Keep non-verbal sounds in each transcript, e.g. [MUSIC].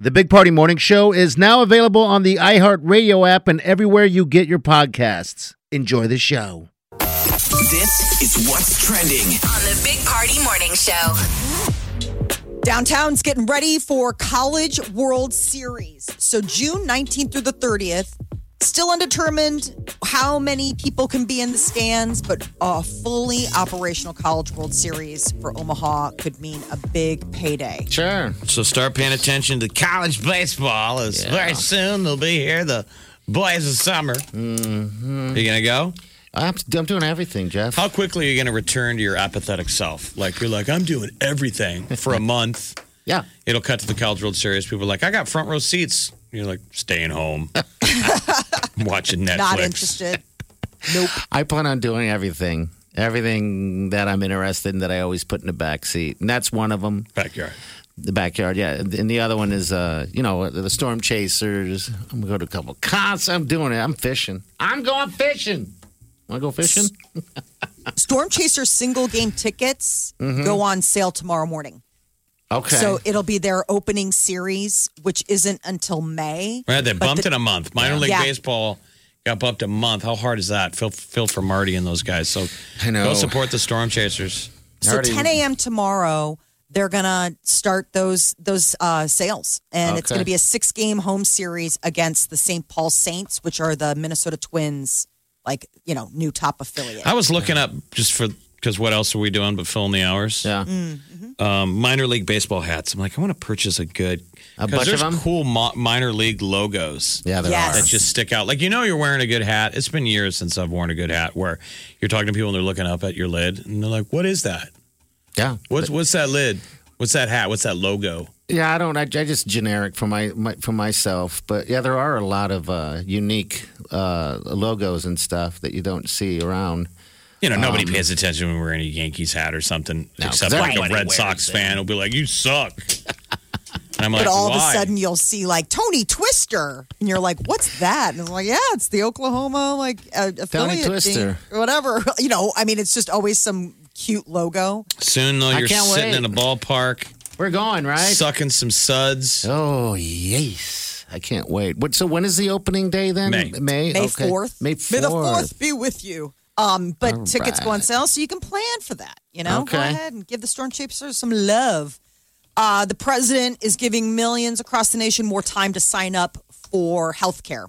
The Big Party Morning Show is now available on the iHeartRadio app and everywhere you get your podcasts. Enjoy the show. This is what's trending. on the Big Party Morning Show. Downtown's getting ready for College World Series. So June 19th through the 30th. Still undetermined how many people can be in the stands, but a fully operational College World Series for Omaha could mean a big payday. Sure. So start paying attention to college baseball. As very soon they'll be here. The boys of summer. Mm-hmm. You gonna go? I'm, I'm doing everything, Jeff. How quickly are you gonna return to your apathetic self? Like you're like, I'm doing everything for a [LAUGHS] month. Yeah. It'll cut to the College World Series. People are like, I got front row seats. You're like, staying home, [LAUGHS] watching Netflix. Not interested. Nope. [LAUGHS] I plan on doing everything. Everything that I'm interested in that I always put in the back seat. And that's one of them. Backyard. The backyard, yeah. And the other one is, uh, you know, the Storm Chasers. I'm going to go to a couple concerts. I'm doing it. I'm fishing. I'm going fishing. Want to go fishing? Storm Chaser single game tickets go on sale tomorrow morning. Okay. So it'll be their opening series, which isn't until May. Right, they bumped the- it a month. Minor league Yeah. baseball got bumped a month. How hard is that? Feel feel for Marty and those guys. So I know. go support the Storm Chasers. So Already- 10 a.m. tomorrow, they're gonna start those those uh, sales, and it's gonna be a six game home series against the St. Paul Saints, which are the Minnesota Twins, like you know, new top affiliate. I was looking up just for because what else are we doing but filling the hours? yeah. Um, minor league baseball hats. I'm like, I want to purchase a good. A 'cause bunch of there's them? cool mo- minor league logos. Yeah, there Yes. are. that just stick out. Like you know, you're wearing a good hat. It's been years since I've worn a good hat. Where you're talking to people and they're looking up at your lid and they're like, "What is that? Yeah. What's what's that lid? What's that hat? What's that logo?" Yeah, I don't. I, I just generic for my, my for myself. But yeah, there are a lot of uh, unique uh, logos and stuff that you don't see around. You know, nobody pays attention when we're wearing a Yankees hat or something, No, except 'cause like a Red Sox them. fan will be like, "You suck." and I'm like, but all "Why?" of a sudden, you'll see like Tony Twister, and you're like, "What's that?" And I'm like, "Yeah, it's the Oklahoma like uh, affiliate Twister. team, whatever." [LAUGHS] You know, I mean, it's just always some cute logo. Soon though, you're sitting wait. in a ballpark, We're going right. sucking some suds. Oh yes, I can't wait. What? So when is the opening day then? May. May. fourth. May Okay. fourth. May May the fourth. fourth be with you. Um, but All tickets go on sale, so you can plan for that. You know, go ahead and give the Storm Chasers some love. Uh, the president is giving millions across the nation more time to sign up for health care,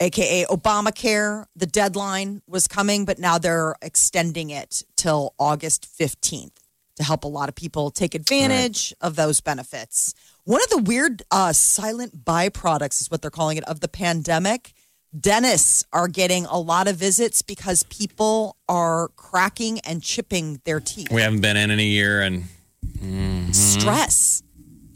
aka Obamacare. The deadline was coming, but now they're extending it till August 15th to help a lot of people take advantage of those benefits. One of the weird uh, silent byproducts is what they're calling it of the pandemic. Dentists are getting a lot of visits because people are cracking and chipping their teeth. We haven't been in in a year and mm-hmm. Stress.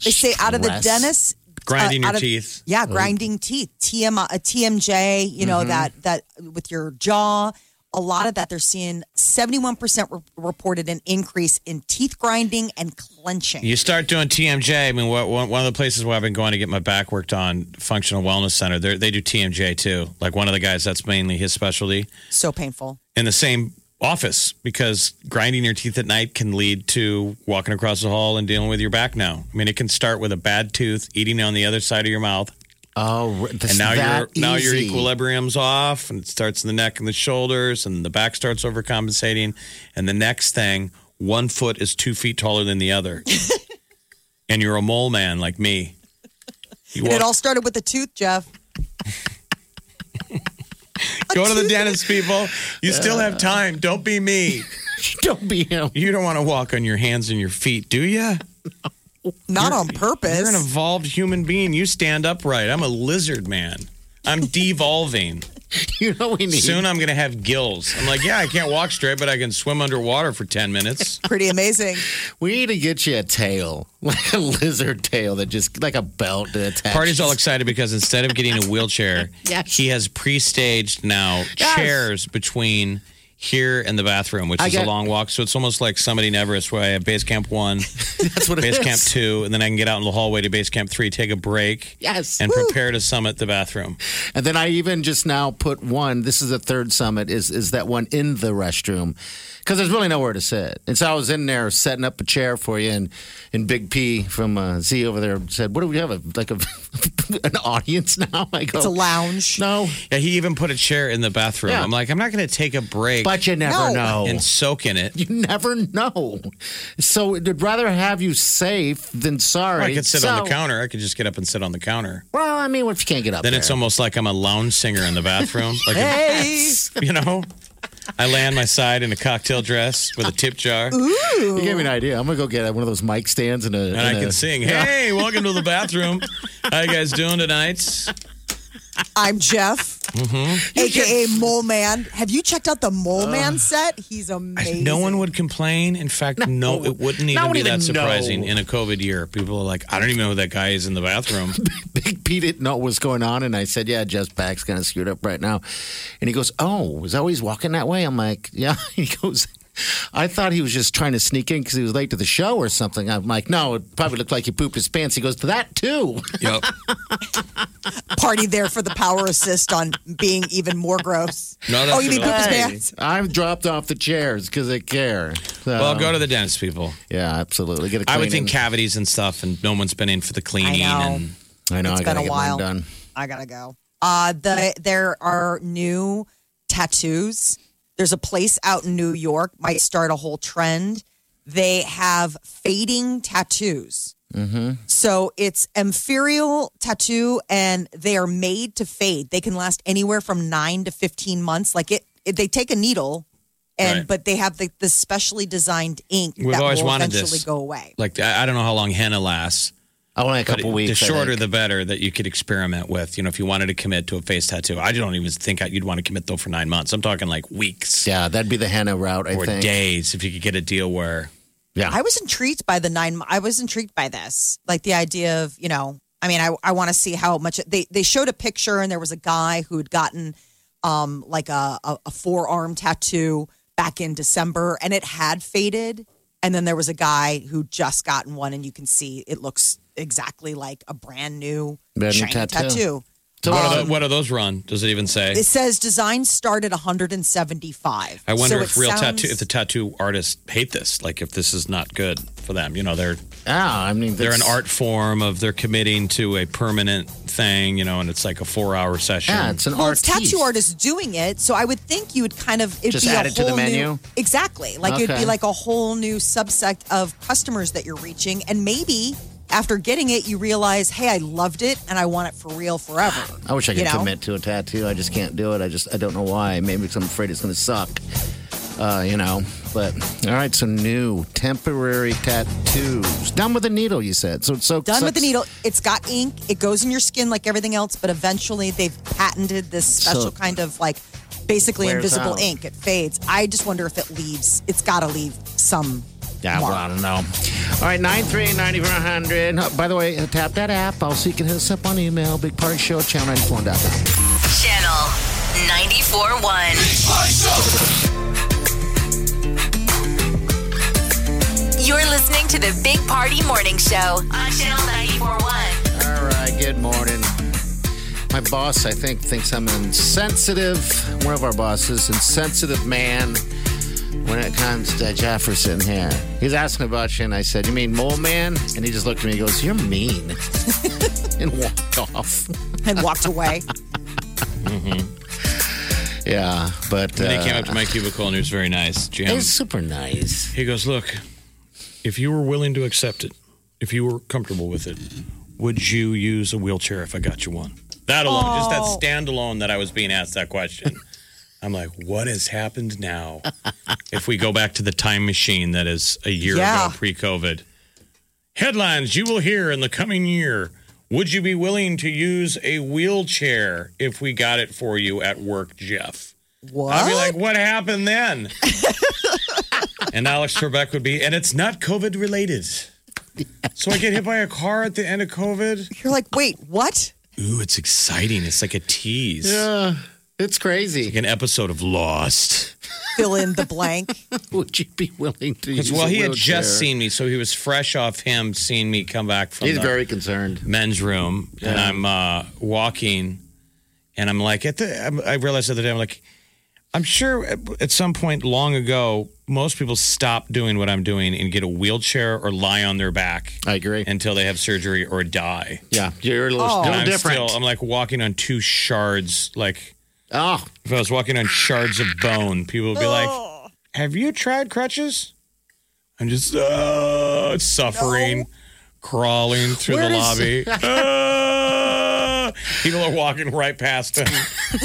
They say out of the Stress. dentist, grinding uh, your of- teeth. Yeah, grinding teeth. TM, a uh, TMJ, you know, mm-hmm. that that with your jaw. A lot of that they're seeing 71% re- reported an increase in teeth grinding and clenching. You start doing TMJ. I mean, what, one one of the places where I've been going to get my back worked on, Functional Wellness Center, they do TMJ too. Like one of the guys, that's mainly his specialty. So painful. In the same office because grinding your teeth at night can lead to walking across the hall and dealing with your back now. I mean, it can start with a bad tooth, eating on the other side of your mouth, Oh, this, and now your that now your equilibrium's off, and it starts in the neck and the shoulders, and the back starts overcompensating. And the next thing, one foot is two feet taller than the other, [LAUGHS] and you're a mole man like me. You And it all started with the tooth, Jeff. [LAUGHS] go to the dentist, people. You still have time. Don't be me. [LAUGHS] Don't be him. You don't want to walk on your hands and your feet, do you? Not on purpose. You're an evolved human being. You stand upright. I'm a lizard man. I'm [LAUGHS] devolving. You know what we need. Soon I'm going to have gills. I'm like, yeah, I can't walk straight, but I can swim underwater for 10 minutes. [LAUGHS] Pretty amazing. We need to get you a tail, [LAUGHS] like a lizard tail that just like a belt to attach. Party's all excited because instead of getting a wheelchair, Yes. he has pre-staged now Yes. chairs between here in the bathroom, which I is get- a long walk. So it's almost like somebody in Everest where I have base camp one, [LAUGHS] That's what it base is. camp two, and then I can get out in the hallway to base camp three, take a break, Yes. and prepare to summit the bathroom. And then I even just now put one. This is the third summit. Is is that one in the restroom? Because there's really nowhere to sit. And so I was in there setting up a chair for you, and and Big P from uh, Z over there said, "What do we have? A, like a [LAUGHS] an audience now?" I go, It's a lounge. No, Yeah, he even put a chair in the bathroom. Yeah. I'm like, I'm not going to take a break but you never No. know. and soak in it. you never know. So I'd rather have you safe than sorry. I could sit on the So- counter. I could just get up and sit on the counter. Well, I mean, what if you can't get up Then there? it's almost like I'm a lounge singer in the bathroom. Like, Hey. [LAUGHS] you know, I lay on my side in a cocktail dress with a tip jar, You gave me an idea. I'm gonna go get one of those mic stands and a. and I can sing. Hey, welcome to the bathroom. [LAUGHS] How you guys doing tonight? I'm Jeff, Mm-hmm. aka Mole Man. Have you checked out the Mole Man set? He's amazing. No one would complain. In fact, no, it wouldn't even be even that surprising know. in a COVID year. People are like, I don't even know who that guy is in the bathroom. [LAUGHS] Big Pete didn't know what was going on, and I said, "Yeah, Jeff's back's kind of screwed up right now." And he goes, "Oh, is that why he's walking that way?" I'm like, "Yeah." [LAUGHS] He goes, "I thought he was just trying to sneak in because he was late to the show or something." I'm like, "No, it probably looked like he pooped his pants." He goes, to "That too." yep. [LAUGHS] party there for the power assist on being even more gross. No, that's oh, you mean what poop his pants? I've dropped off the chairs because I care. So, Well, go to the dentist, people. yeah, absolutely. Get a I would think cavities and stuff, and no one's been in for the cleaning. know. And I know. It's I gotta been a while. done. I gotta go. Uh, the there are new tattoos. There's a place out in New York might start a whole trend. They have fading tattoos. Mm-hmm. So it's ethereal tattoo, and they are made to fade. They can last anywhere from nine to fifteen months. Like it, it they take a needle, and Right. but they have the, the specially designed ink We've that always will wanted eventually this. go away. like, I I don't know how long henna lasts. I only a But couple it- weeks. the shorter, the better that you could experiment with. You know, if you wanted to commit to a face tattoo, I don't even think you'd want to commit though for nine months. I'm talking like weeks yeah, that'd be the henna route. I or think. days if you could get a deal where Yeah. I was intrigued by the nine. I was intrigued by this, like the idea of you know. I mean, I I want to see how much they they showed a picture, and there was a guy who had gotten um like a, a a forearm tattoo back in December, and it had faded. And then there was a guy who just gotten one, and you can see it looks exactly like a brand new Brand new shiny tattoo. tattoo. So what, are Um, the, what are those run? Does it even say? It says design start at 175. I wonder So if it real sounds- tattoo, if the tattoo artists hate this, like if this is not good for them. You know, they're Yeah, I mean, they're an that's- art form of they're committing to a permanent thing. You know, and it's like a four hour session. Yeah, it's an Well, artiste. it's tattoo artists doing it, so I would think you would kind of it'd Just be add a it to the whole menu? New, exactly, like it'd Okay. be like a whole new subsect of customers that you're reaching, and maybe after getting it, you realize, hey, I loved it, and I want it for real forever. I wish I could You know? commit to a tattoo. I just can't do it. I just I don't know why. Maybe because I'm afraid it's going to suck. Uh, you know. But all right, so new temporary tattoos. Done with the needle, you said. So it's so Done with the needle. It's got ink. It goes in your skin like everything else, but eventually they've patented this special So- kind of like basically invisible out. ink. It fades. I just wonder if it leaves. It's got to leave some. Yeah, well, I don't know. All right, 938 Uh, By the way, uh, tap that app. Also, you can hit us up on email. Big Party Show at channel94.com. Channel 94.1. You're listening to the Big Party Morning Show on Channel 94.1. All right, good morning. My boss, I think, thinks I'm insensitive, one of our bosses, insensitive man when it comes to Jefferson here. He's asking about you, and I said, You mean Mole Man? And he just looked at me and goes, You're mean. [LAUGHS] and walked off. [LAUGHS] And walked away. Yeah, but And uh, he came up to my cubicle and he was very nice, Jim. he's super nice. He goes, Look, if you were willing to accept it, if you were comfortable with it, would you use a wheelchair if I got you one? That alone, just that Oh. standalone that I was being asked that question. I'm like, what has happened now? if we go back to the time machine that is a year Yeah. ago pre COVID. Headlines you will hear in the coming year. Would you be willing to use a wheelchair if we got it for you at work, Jeff? What? I'd be like, what happened then? [LAUGHS] and Alex Trebek would be, and it's not COVID related. So I get hit by a car at the end of COVID. You're like, wait, what? Ooh, it's exciting. It's like a tease. Yeah, it's crazy. Like an episode of Lost. [LAUGHS] Fill in the blank. [LAUGHS] Would you be willing to use Because well, a he had just seen me, so he was fresh off him seeing me come back from He's the very concerned. men's room, and I'm uh, walking, and I'm like, at the, I'm- I realized the other day, I'm like, I'm sure at, at some point long ago, most people stop doing what I'm doing and get a wheelchair or lie on their back I agree. until they have surgery or die. yeah, you're a little, Oh. little I'm different. still, I'm like walking on two shards. Like oh, if I was walking on shards of bone, people would be like, "Have you tried crutches?" I'm just uh, suffering, crawling through Where the does- lobby. [LAUGHS] People are walking right past him. [LAUGHS]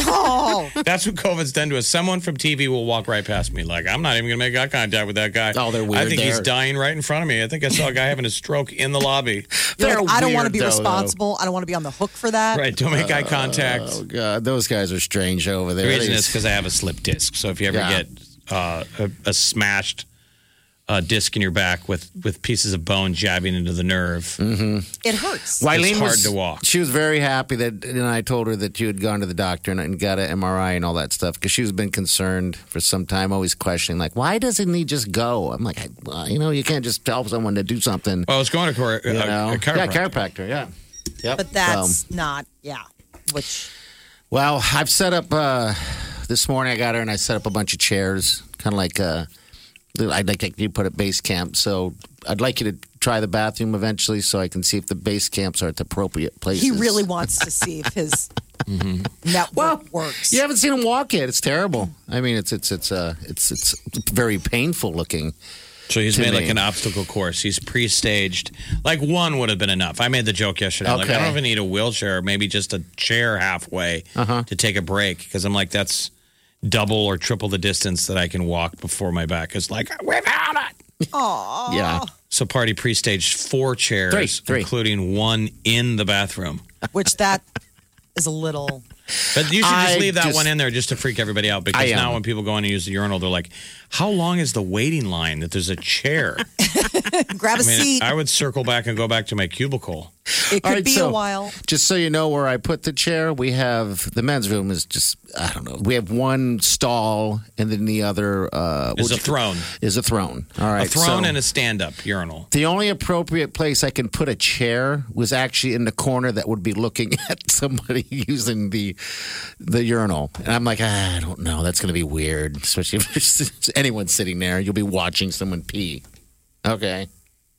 Oh, That's what COVID's done to us. Someone from TV will walk right past me. Like I'm not even gonna make eye contact with that guy. Oh, they're I weird I think he's dying right in front of me. I think I saw a guy having a stroke in the lobby. They're like, I don't want to be though, responsible. I don't want to be on the hook for that. Right? Don't make eye contact. oh god, those guys are strange over there. The reason is because I have a slip disc. So if you ever Yeah. get uh, a, a smashed uh, disc in your back with with pieces of bone jabbing into the nerve, It hurts. Wileen It's hard was, to walk. She was very happy that, and I told her that you had gone to the doctor and, and got an MRI and all that stuff because she's been concerned for some time, always questioning, like, why doesn't he just go? I'm like, well, you know, you can't just tell someone to do something. well, I was going to cor- You uh, know, a chiropractor. yeah, chiropractor, yeah, yep. But that's not, yeah. Which, Well, I've set up uh, this morning. I got her and I set up a bunch of chairs, kind of like uh, I'd like you put at base camp. So I'd like you to try the bathroom eventually, so I can see if the base camps are at the appropriate places. he really wants to see if his [LAUGHS] network works. You haven't seen him walk yet. It's terrible. I mean, it's it's it's uh it's it's very painful looking. So he's made me. like an obstacle course. He's pre-staged. Like one would have been enough. I made the joke yesterday. Like I don't even need a wheelchair. Maybe just a chair halfway Uh-huh. to take a break because I'm like that's double or triple the distance that I can walk before my back is like we've had it. Yeah. So party pre-staged four chairs, Three, three. including one in the bathroom. Which that is a little. But you should just I leave that just- one in there just to freak everybody out because now when people go in and use the urinal, they're like, "How long is the waiting line that there's a chair?" [LAUGHS] Grab a I mean, seat. I would circle back and go back to my cubicle. it could All right, be so- a while. Just so you know where I put the chair, we have the men's room is just I don't know. We have one stall and then the other uh Is a throne, is a throne. All right. a throne so- and a stand-up urinal. the only appropriate place I can put a chair was actually in the corner that would be looking [LAUGHS] at somebody using the the urinal. And I'm like, ah, I don't know. That's going to be weird, especially if there's anyone sitting there. You'll be watching someone pee. Okay.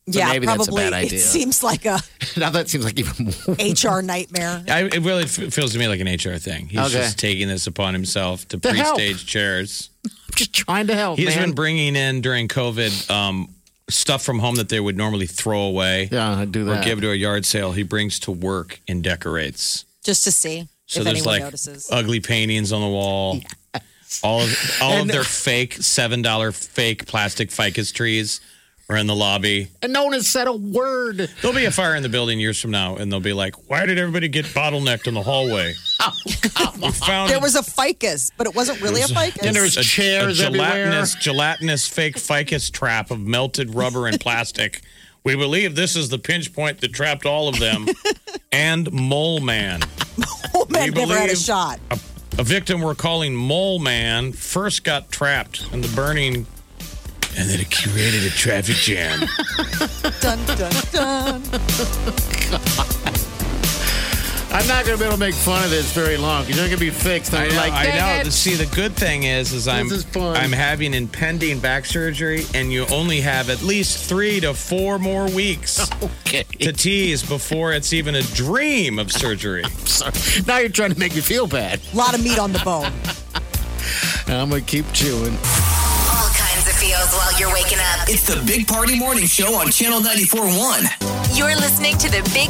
So yeah, maybe that's a probably. bad idea. It seems like a [LAUGHS] Now that seems like even more. HR nightmare. I, it really f- feels to me like an HR thing. He's Okay. just taking this upon himself to To pre-stage chairs. I'm just trying to help. He's man. been bringing in during COVID um, stuff from home that they would normally throw away Yeah, I do or give to a yard sale. He brings to work and decorates. Just to see So if there's anyone like notices. ugly paintings on the wall. All of all And- of their fake seven dollar fake plastic ficus trees are in the lobby. and no one has said a word. There'll be a fire in the building years from now, and they'll be like, "Why did everybody get bottlenecked in the hallway?" [LAUGHS] Oh, we found there was a ficus, but it wasn't really a ficus. And there was a, chairs a everywhere. gelatinous, gelatinous fake ficus trap of melted rubber and plastic. [LAUGHS] We believe this is the pinch point that trapped all of them. [LAUGHS] and Mole Man, oh, man, we never had a shot. a, a victim we're calling Mole Man, first got trapped in the burning, and then it created a traffic jam. [LAUGHS] Dun dun dun. [LAUGHS] I'm not going to be able to make fun of this very long because you're not going to be fixed. I'm I know. like, I know. it." See, the good thing is, is I'm is. I'm having impending back surgery, and you only have at least three to four more weeks [LAUGHS] Okay. to tease before it's even a dream of surgery. [LAUGHS] Sorry. Now you're trying to make me feel bad. A lot of meat on the [LAUGHS] bone. I'm going to keep chewing. All kinds of feels while you're waking up. It's the Big Party Morning Show on Channel 94.1. You're listening to the Big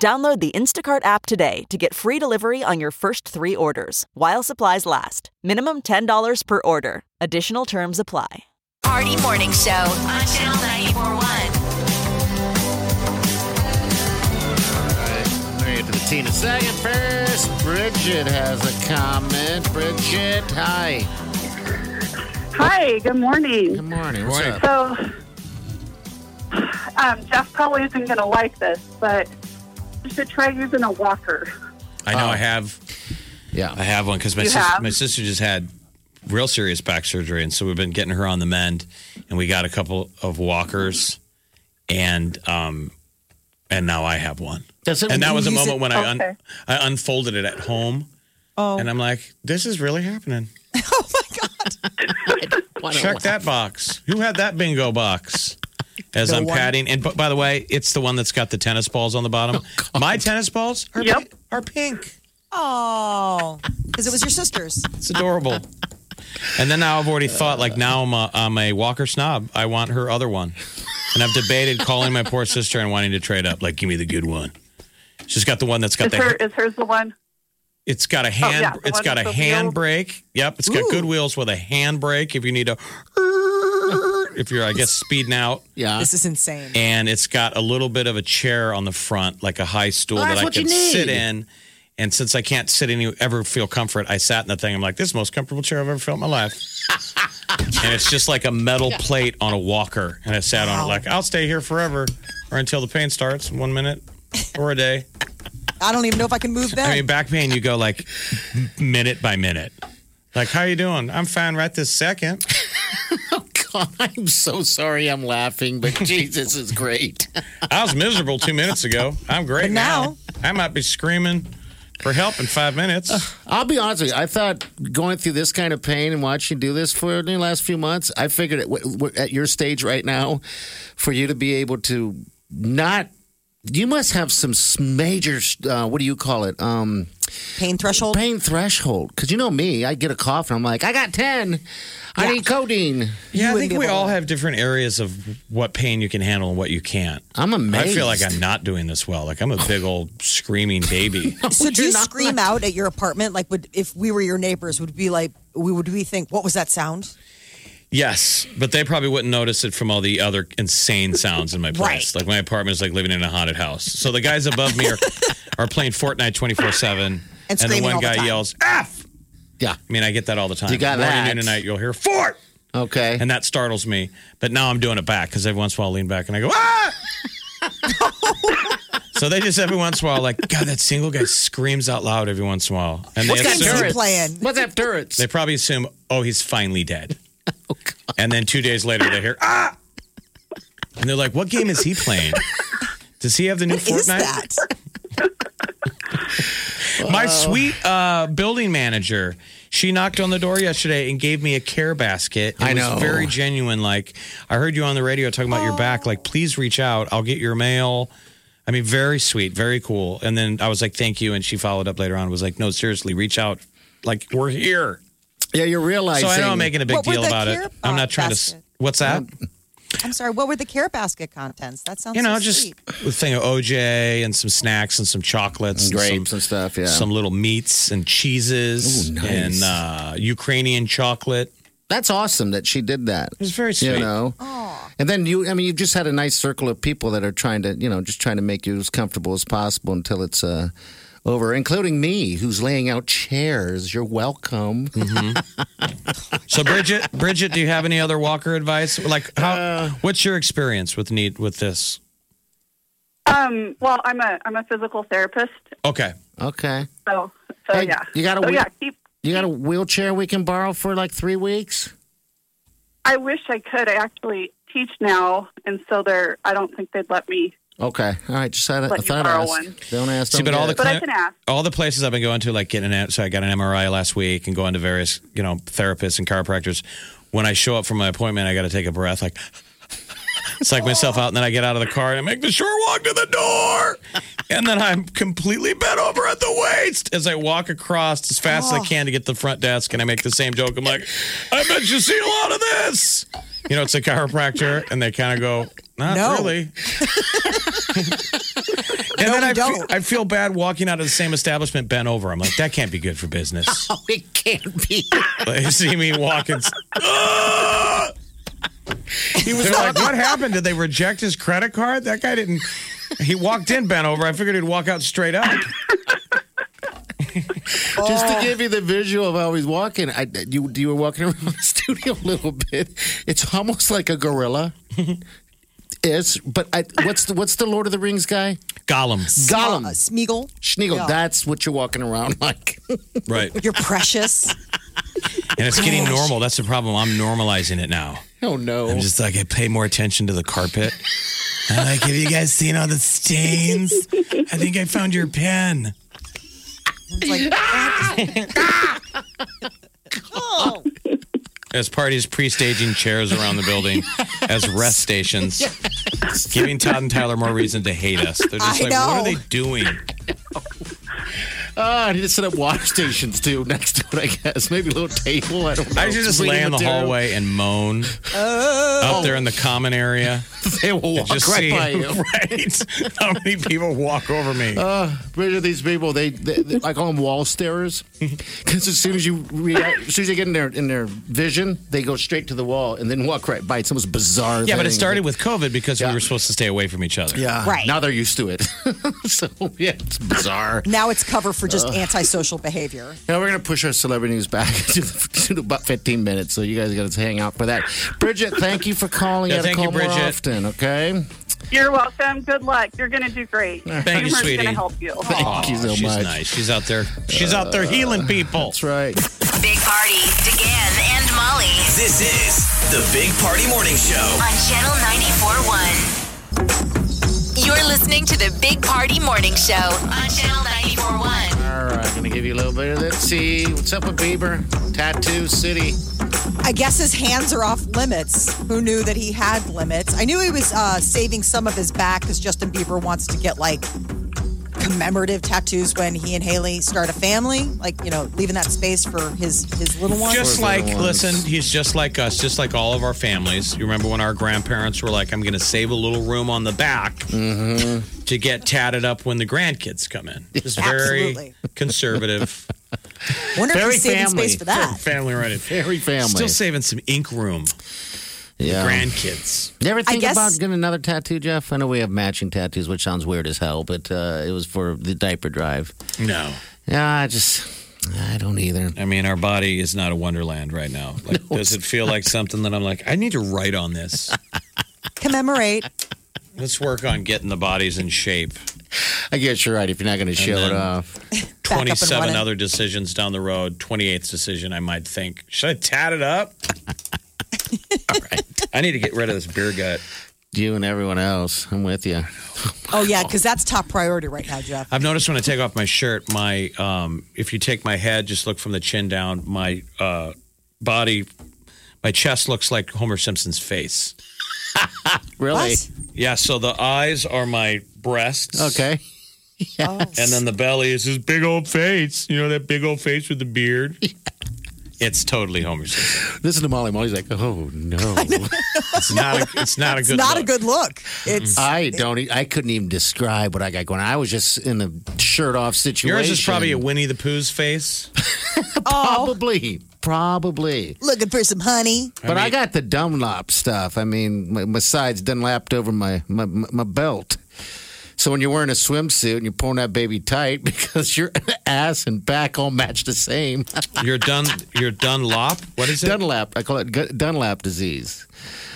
Download the Instacart app today to get free delivery on your first three orders while supplies last. Minimum $10 per order. Additional terms apply. Party Morning Show on Channel 941. We're gonna the tea second. First, Bridget has a comment. Bridget, hi. Hi, good morning. Good morning. What's Morning. up? So, [SIGHS] um, Jeff probably isn't going to like this, but you should try using a walker. I know Oh. I have Yeah. I have one because my You sis- have? my sister just had real serious back surgery, and so we've been getting her on the mend, and we got a couple of walkers, and um, and now I have one, Does it and that was a use moment it- when I un- Okay. I unfolded it at home, Oh, and I'm like, this is really happening. [LAUGHS] oh my God. Why [LAUGHS] don't- Check that box. Who had that bingo box? As No I'm one. patting, and b- by the way, it's the one that's got the tennis balls on the bottom. [LAUGHS] Oh, my tennis balls are, Yep. pi- are pink. Oh, because it was your sister's. It's adorable. and then now I've already thought, like, now I'm a, I'm a Walker snob. I want her other one. And I've debated calling my poor sister and wanting to trade up. Like, give me the good one. She's got the one that's got Is, the. her, is hers the one? it's got a oh, hand. yeah, the it's one got a with the wheels? brake. Yep, it's got good wheels with a handbrake. If you need a, if you're, I guess, speeding out. Yeah. This is insane. and it's got a little bit of a chair on the front, like a high stool Oh, that that's I what you can sit in. And since I can't sit any ever feel comfort, I sat in the thing. I'm like, this is the most comfortable chair I've ever felt in my life. [LAUGHS] and it's just like a metal plate on a walker. And I sat on it like, I'll stay here forever or until the pain starts, one minute or a day. I don't even know if I can move that. I mean, back pain, you go like minute by minute. Like, how you doing? I'm fine right this second. [LAUGHS] God, [LAUGHS] I'm so sorry I'm laughing, but [LAUGHS] Jesus is great. I was miserable two minutes ago. I'm great But now- I might be screaming for help in five minutes. I'll be honest with you. I thought going through this kind of pain and watching you do this for the last few months, I figured at, w- w- at your stage right now, for you to be able to not. You must have some major, uh, what do you call it? Um, Pain threshold. pain threshold. Because you know me, I get a cough and I'm like, I got 10. I Yeah. need codeine. Yeah, I wouldn't think be we able all to- have different areas of what pain you can handle and what you can't. I'm amazed. I feel like I'm not doing this well. Like I'm a big old screaming baby. [LAUGHS] So do you not- scream out at your apartment? Like, would if we were your neighbors, would be like, we would we think, what was that sound? Yes, but they probably wouldn't notice it from all the other insane sounds in my place. Like my apartment is like living in a haunted house. So the guys above me are [LAUGHS] are playing Fortnite 24 seven, And the one all the guy yells F. Yeah. I mean, I get that all the time. You got Morning, that. noon, and night. You'll hear Fort. Okay. and that startles me. But now I'm doing it back because every once in a while I lean back and I go, ah! [LAUGHS] so they just every once in a while, like, God, that single guy screams out loud every once in a while. And they What game's assume, he playing? What's that Tourette's? they probably assume, oh, he's finally dead. Oh, and then two days later they hear, ah! And they're like, what game is he playing? Does he have the new What is Fortnite? that? [LAUGHS] My sweet uh, building manager, she knocked on the door yesterday and gave me a care basket. It I was know. very genuine. Like, I heard you on the radio talking about your back. Like, please reach out. I'll get your mail. I mean, very sweet, very cool. And then I was like, thank you. And she followed up later on was like, no, seriously, reach out. Like, we're here. Yeah, you're realizing. So I know I'm making a big What were deal the about it. I'm not trying to. basket? What's that? I'm sorry. What were the care basket contents? That sounds you know, so just sweet. a thing of OJ and some snacks and some chocolates And grapes some, and stuff, yeah. Some little meats and cheeses Ooh, nice. and uh, Ukrainian chocolate. That's awesome that she did that. It was very sweet. You know, and then you, I mean, you've just had a nice circle of people that are trying to, you know, just trying to make you as comfortable as possible until it's uh, over, including me, who's laying out chairs. You're welcome. So Bridget, Bridget, do you have any other Walker advice? Like, how? what's your experience with need with this? Um, well, I'm a I'm a physical therapist, Okay, Okay, so so Hey, yeah. you got a so week- yeah. Keep, you got a wheelchair we can borrow for like three weeks? I wish I could. I actually teach now, and so they're. I don't think they'd let me. Okay, all right. Just had, I Let you thought borrow ask. one. Don't ask. See, don't but all get. the But I cli- can ask. all the places I've been going to, like getting an so I got an MRI last week and going to various you know therapists and chiropractors. When I show up for my appointment, I got to take a breath, like [LAUGHS] psych myself out, and then I get out of the car and I make the short walk to the door, and then I'm completely bent over at the waist as I walk across as fast as I oh. can to get to the front desk, and I make the same joke. I'm like, I bet you see a lot of this. You know, it's a chiropractor, and they kind of go, not No. really. [LAUGHS] and then I, fe- don't. I feel bad walking out of the same establishment bent over. I'm like, that can't be good for business. [LAUGHS] Oh, it can't be. They see me walking. [LAUGHS] He was like, "What happened? Did they reject his credit card? That guy didn't." He walked in bent over. I figured he'd walk out straight up. Just to give you the visual of how he's walking, I, you you were walking around the studio a little bit. It's almost like a gorilla. Is but I, what's the what's the Lord of the Rings guy? Gollum, Gollum. Uh, Smeagol. Schneegel. Yeah. That's what you're walking around [LAUGHS] like. right? You're precious. And it's getting normal. That's the problem. I'm normalizing it now. oh no! I'm just like I pay more attention to the carpet. I'm like, have you guys seen all the stains? I think I found your pen. It's like, [LAUGHS] [LAUGHS] oh, As parties pre-staging chairs around the building [LAUGHS] as rest stations, giving Todd and Tyler more reason to hate us. They're just I like, what are they doing? Ah, I need to set up water [LAUGHS] stations too next to it. I guess maybe a little table. I don't know. I should just lay in the material. hallway and moan out there in the common area. [LAUGHS] They will walk Just right see by [LAUGHS] you. right how many people walk over me. Where are these people? They, they, they I call them wall starers because as soon as you react, as soon as you get in their in their vision, they go straight to the wall and then walk right by. It's almost bizarre. yeah, but it thing. started with COVID because Yeah. we were supposed to stay away from each other. yeah. Right. now they're used to it. so yeah, it's bizarre. now it's cover for just uh. antisocial behavior. [LAUGHS] Now we're gonna push our celebrity news back [LAUGHS] to, to about 15 minutes, so you guys got to hang out for that. Bridget, thank you for calling. Yeah, you gotta thank you, call more Bridget. often, okay? You're welcome. Good luck. You're going to do great. Thank you, sweetie. going to help you. Thank you so she's much. nice. She's out there. She's out there uh, healing people. That's right. Big Party, DeGan and Molly This is the Big Party Morning Show. on Channel 94.1. You're listening to the Big Party Morning Show on Channel 94.1. Right, gonna give you a little bit of let's see what's up with Bieber, Tattoo City. I guess his hands are off limits. Who knew that he had limits? I knew he was uh, saving some of his back because Justin Bieber wants to get like commemorative tattoos when he and Hailey start a family, like you know, leaving that space for his his little one. Just like, ones. listen, he's just like us, just like all of our families. You remember when our grandparents were like, I'm going to save a little room on the back Mm-hmm. to get tatted up when the grandkids come in. [LAUGHS] It's very conservative. Wonder if Very he's saving family. space for that. family running. Very family. Still saving some ink room. Yeah. Grandkids. You ever think guess- about getting another tattoo, Jeff? I know we have matching tattoos, which sounds weird as hell, but uh, it was for the diaper drive. No. Yeah, I just, I don't either. I mean, our body is not a wonderland right now. Like, [LAUGHS] does it feel like something that I'm like, I need to write on this? [LAUGHS] Commemorate. Let's work on getting the bodies in shape. I guess you're right if you're not going to show it off. [LAUGHS] Back up and 27 other decisions down the road, 28th decision, I might think, should I tat it up? [LAUGHS] All right. I need to get rid of this beer gut. You and everyone else. I'm with you. [LAUGHS] Oh yeah, because that's top priority right now, Jeff. I've noticed when I take off my shirt, my um, if you take my head, just look from the chin down, my uh, body, my chest looks like Homer Simpson's face. [LAUGHS] Really? What? Yeah, so the eyes are my breasts. Okay. And then the belly is his big old face. You know that big old face with the beard? It's totally Homer Simpson. Listen to Molly. Molly's like, oh no. [LAUGHS] It's not a, it's not a It's good not a good look. It's I don't. I couldn't even describe what I got going. on. I was just in a shirt off situation. Yours is probably a Winnie the Pooh's face. [LAUGHS] Oh. probably, probably. looking for some honey. But I, mean- got the Dunlop stuff. I mean, my, my sides Dunlapped over my, my my belt. So when you're wearing a swimsuit and you're pulling that baby tight [LAUGHS] because your ass and back all match the same. You're done. You're Dunlop. What is it? Dunlap. I call it Dunlap disease.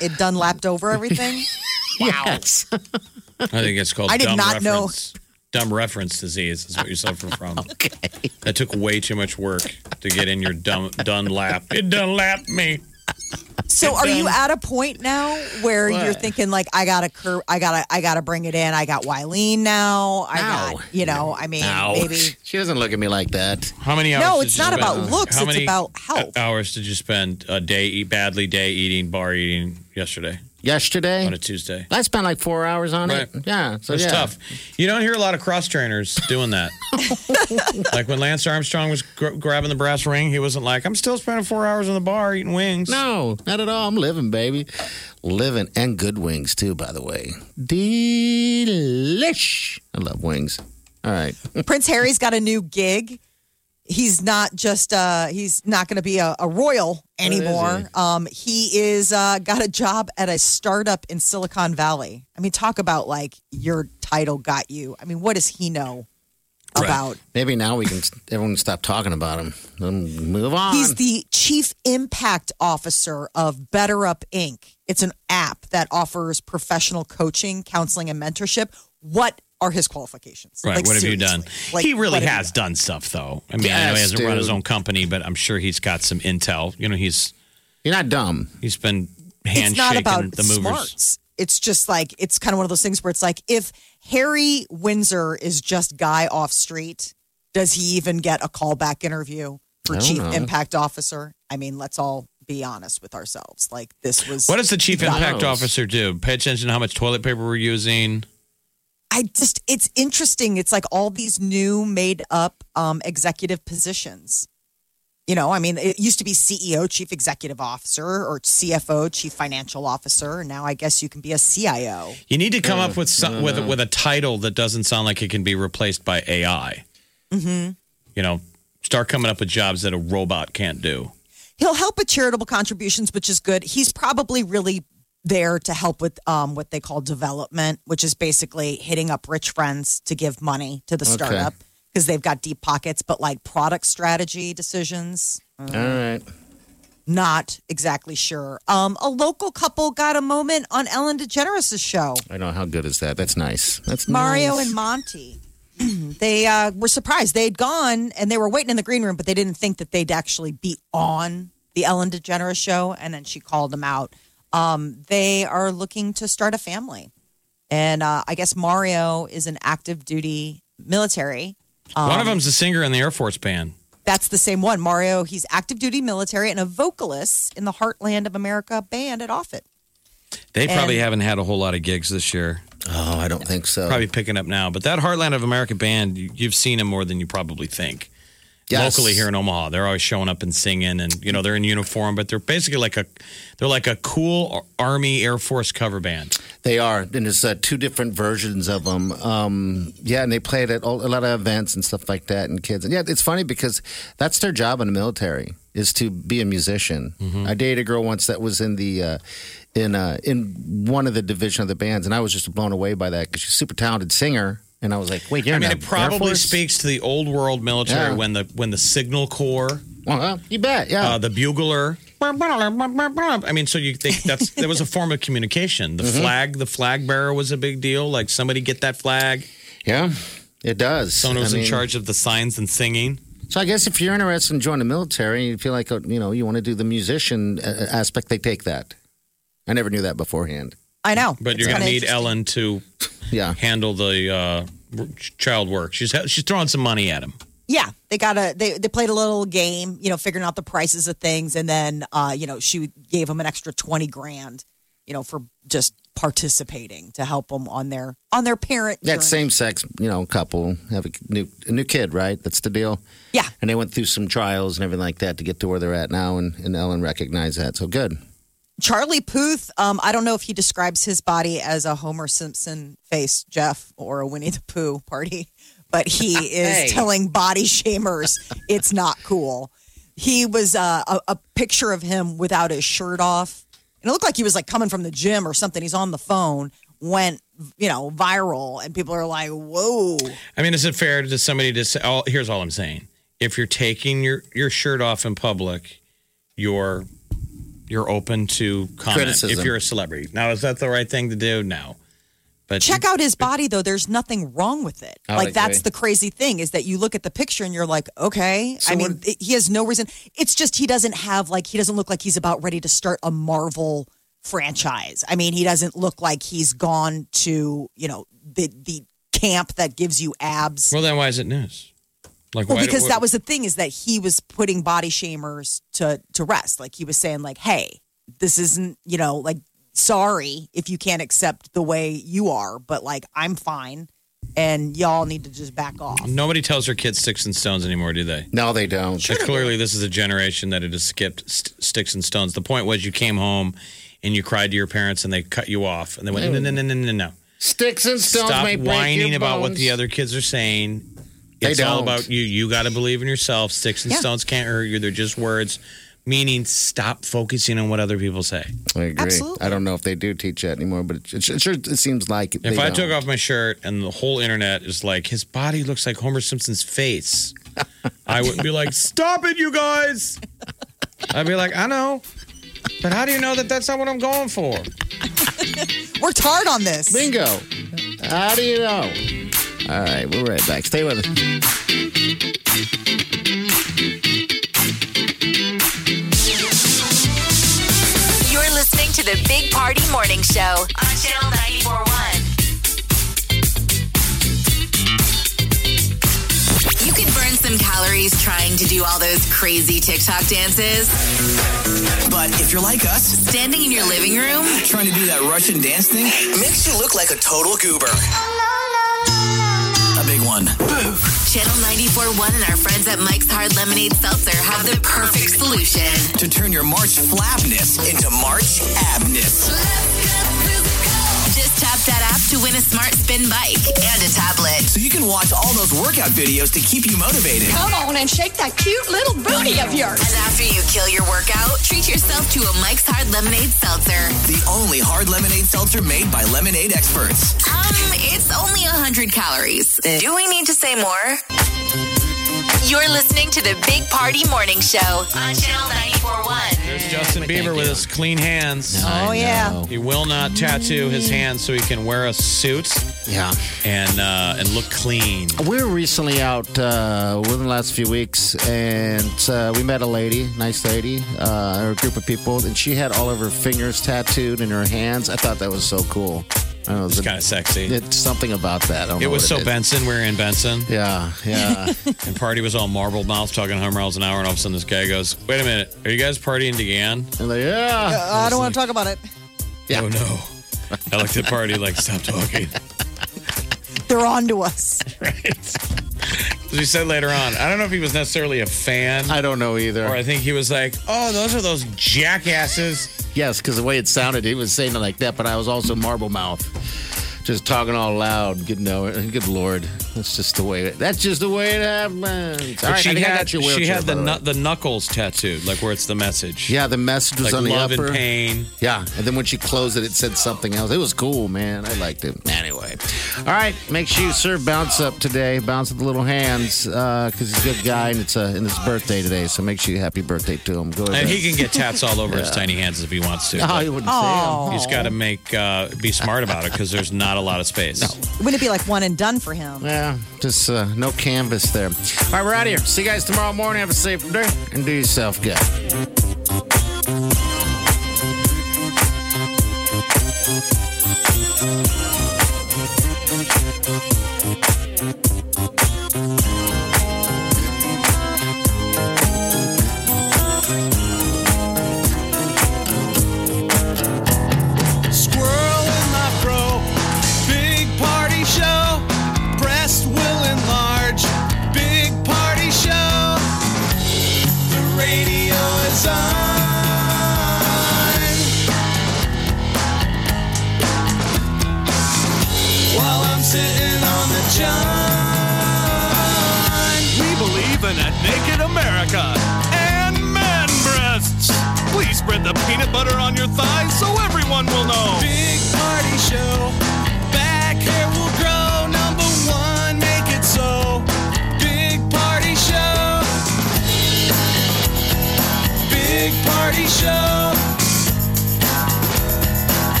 It done lapped over [LAUGHS] everything. Yes. I think it's called. I did dumb not know. reference. Dumb reference disease is what you suffer [LAUGHS] from. okay. That took way too much work to get in your dumb Dunlap. It Dunlap me. So are you at a point now where you're thinking like I gotta cur- I gotta I gotta bring it in. I got Wileen now. I No. got you know, I mean Ow. maybe [LAUGHS] She doesn't look at me like that. How many hours? No, did it's you not spend- about looks, How it's many about health. Hours did you spend a day eat badly day eating bar eating yesterday? Yesterday. on a Tuesday. I spent like four hours on Right. it. Yeah, so It's yeah. tough. You don't hear a lot of cross trainers doing that. [LAUGHS] like when Lance Armstrong was gr- grabbing the brass ring, he wasn't like, "I'm still spending four hours in the bar eating wings." No, not at all. I'm living, baby. Living and good wings too, by the way. Delish. I love wings. All right. Prince Harry's got a new gig. He's not just uh he's not going to be a, a royal anymore. Um he is uh got a job at a startup in Silicon Valley. I mean talk about like your title got you. I mean what does he know Right. about? Maybe now we can everyone stop talking about him. Then move on. He's the chief impact officer of BetterUp Inc. It's an app that offers professional coaching, counseling and mentorship. What are his qualifications? Right. Like, what have you done? Like, he really what have you has done? done stuff, though. I mean, I know he hasn't run his own company, but I'm sure he's got some intel. You know, he's You're not dumb. he's been it's handshaking not about the movers. smarts. It's just like it's kind of one of those things where it's like if Harry Windsor is just guy off street, does he even get a callback interview for chief know. impact officer? I mean, let's all be honest with ourselves. Like this was What does the chief impact knows. officer do? Pay attention to how much toilet paper we're using. I just it's interesting. It's like all these new made up um, executive positions. You know, I mean, it used to be CEO, chief executive officer, or CFO, chief financial officer. And now I guess you can be a CIO. You need to come up with some with with a title that doesn't sound like it can be replaced by AI. Mm-hmm. You know, start coming up with jobs that a robot can't do. He'll help with charitable contributions, which is good. He's probably really there to help with um, what they call development, which is basically hitting up rich friends to give money to the Okay. startup because they've got deep pockets. But like product strategy decisions, All right. not exactly sure. Um, a local couple got a moment on Ellen DeGeneres' show. I know how good is that. That's nice. That's Mario nice. and Monty. [CLEARS THROAT] they uh, were surprised. They'd gone and they were waiting in the green room, but they didn't think that they'd actually be on the Ellen DeGeneres show. And then she called them out. Um, they are looking to start a family. And uh, I guess Mario is an active duty military. One Um, of them's a singer in the Air Force band. That's the same one. Mario, he's active duty military and a vocalist in the Heartland of America band at Offutt. They probably and- haven't had a whole lot of gigs this year. Oh, I don't think so. Probably picking up now. But that Heartland of America band, you, you've seen them more than you probably think. Yes. Locally here in Omaha, they're always showing up and singing, and you know they're in uniform, but they're basically like a they're like a cool Army Air Force cover band. They are, and there's uh, two different versions of them. Um, yeah, and they play it at all, a lot of events and stuff like that, and kids. And yeah, it's funny because that's their job in the military is to be a musician. I dated a girl once that was in the uh, in uh, in one of the division of the bands, and I was just blown away by that because she's a super talented singer. And I was like, wait, you're I mean, it probably speaks to the old world military Yeah. when the when the Signal Corps, Well, you bet, yeah. uh, the bugler. I mean, so you think that's that was a form of communication. Mm-hmm. The flag, the flag bearer was a big deal. Like somebody get that flag. yeah, it does. Someone was I in mean, charge of the signs and singing. So I guess if you're interested in joining the military, you feel like uh, you know you want to do the musician uh, aspect, they take that. I never knew that beforehand. I know. But you're going to need. Ellen to [LAUGHS] Yeah, handle the uh, child work. She's she's throwing some money at him. Yeah, they got a they they played a little game, you know, figuring out the prices of things, and then uh, you know she gave them an extra twenty grand, you know, for just participating to help them on their on their parent. that journey. same sex you know couple have a new a new kid, right? That's the deal. Yeah, And they went through some trials and everything like that to get to where they're at now, and, and Ellen recognized that. So good. Charlie Puth. Um, I don't know if he describes his body as a Homer Simpson face, Jeff, or a Winnie the Pooh party, but he [LAUGHS] is Hey. telling body shamers it's not cool. He was uh, a, a picture of him without his shirt off, and it looked like he was like coming from the gym or something. He's on the phone, went you know viral, and people are like, "Whoa!" I mean, is it fair to somebody to say? All, here's all I'm saying: if you're taking your your shirt off in public, you're you're open to comment. Criticism. If you're a celebrity, now is that the right thing to do? No, but Check out his body though. There's nothing wrong with it. I like like that's the- the crazy thing is that you look at the picture and you're like, okay. I mean, it- he has no reason. It's just he doesn't have like he doesn't look like he's about ready to start a Marvel franchise. I mean, he doesn't look like he's gone to you know the the camp that gives you abs. Well, then why is it news? Like, Well, why because what- that was the thing is that he was putting body shamers to to rest. Like he was saying, like, hey, this isn't you know like sorry if you can't accept the way you are, but like I'm fine, and y'all need to just back off. Nobody tells their kids sticks and stones anymore, do they? No, they don't. Like, clearly, this is a generation that it has skipped st- sticks and stones. The point was you came home and you cried to your parents and they cut you off and they went, no, no, no, no, no, no. Sticks and stones Stop may break whining your about what the other kids are saying. They It's all don't. about you. You got to believe in yourself. Sticks and Yeah. stones can't hurt you. They're just words. Meaning, stop focusing on what other people say. I agree. Absolutely. I don't know if they do teach that anymore, but it, it, sure it seems like If they I don't. took off my shirt and the whole internet is like, his body looks like Homer Simpson's face, I wouldn't be like, stop it, you guys. I'd be like, I know. But how do you know that that's not what I'm going for? [LAUGHS] Worked hard on this. Bingo. How do you know? All right, we're right back. Stay with us. You're listening to the Big Party Morning Show on Channel 941. You could burn some calories trying to do all those crazy TikTok dances. But if you're like us, Standing in your living room, trying to do that Russian dance thing makes you look like a total goober. Big one. Channel 941 and our friends at Mike's Hard Lemonade Seltzer have the perfect solution. To turn your March flabness into March abness. Just tap that app to win a smart spin bike and a tablet. So you can watch all those workout videos to keep you motivated. Come on and shake that cute little booty of yours. And after you kill your workout, treat yourself to a Mike's Hard Lemonade Seltzer. The only hard lemonade seltzer made by lemonade experts. Um, it's only 100 calories. Do we need to say more? You're listening to the Big Party Morning Show on Channel 941. There's Justin Bieber with his clean hands. Oh, yeah. He will not tattoo his hands so he can wear a suit Yeah. and uh, and look clean. We were recently out uh, within the last few weeks, and uh, we met a lady, nice lady, uh, or a group of people, and she had all of her fingers tattooed and her hands. I thought that was so cool. I know, It's kind of sexy. it's something about that. I don't It know was what so is. Benson. We were in Benson. Yeah, yeah. [LAUGHS] And party was all marble mouth, talking 100 miles an hour, and all of a sudden this guy goes, "Wait a minute, are you guys partying again?" and like, yeah. Uh, I don't want to talk about it. Oh, yeah. Oh no! I like the party. Like, stop talking. [LAUGHS] They're on to us. [LAUGHS] right? As he said later on, I don't know if he was necessarily a fan, I don't know either. or I think he was like, "Oh, those are those jackasses." Yes, because the way it sounded, he was saying it like that, but I was also marble mouth. Just talking all loud. Good, no, good lord, that's just the way. It, that's just the way it happens. All But she I think I had got your she had by the nu- the knuckles tattooed, like where it's the message. Yeah, the message was like on the love upper. and pain. Yeah, and then when she closed it, it said something else. It was cool, man. I liked it. Anyway, all right. Make sure you serve Bounce up today. Bounce with the little hands because he's a good guy and it's uh, and his birthday today. So make sure you happy birthday to him. Go ahead. And he can get tats all over his tiny hands if he wants to. [LAUGHS] Oh, he wouldn't Oh. He's got to make uh, be smart about it because there's not a lot of space. Wouldn't it be like one and done for him? say him. Yeah, just uh, no canvas there. All right, we're out of here. See you guys tomorrow morning. Have a safe day and do yourself good. Squirrel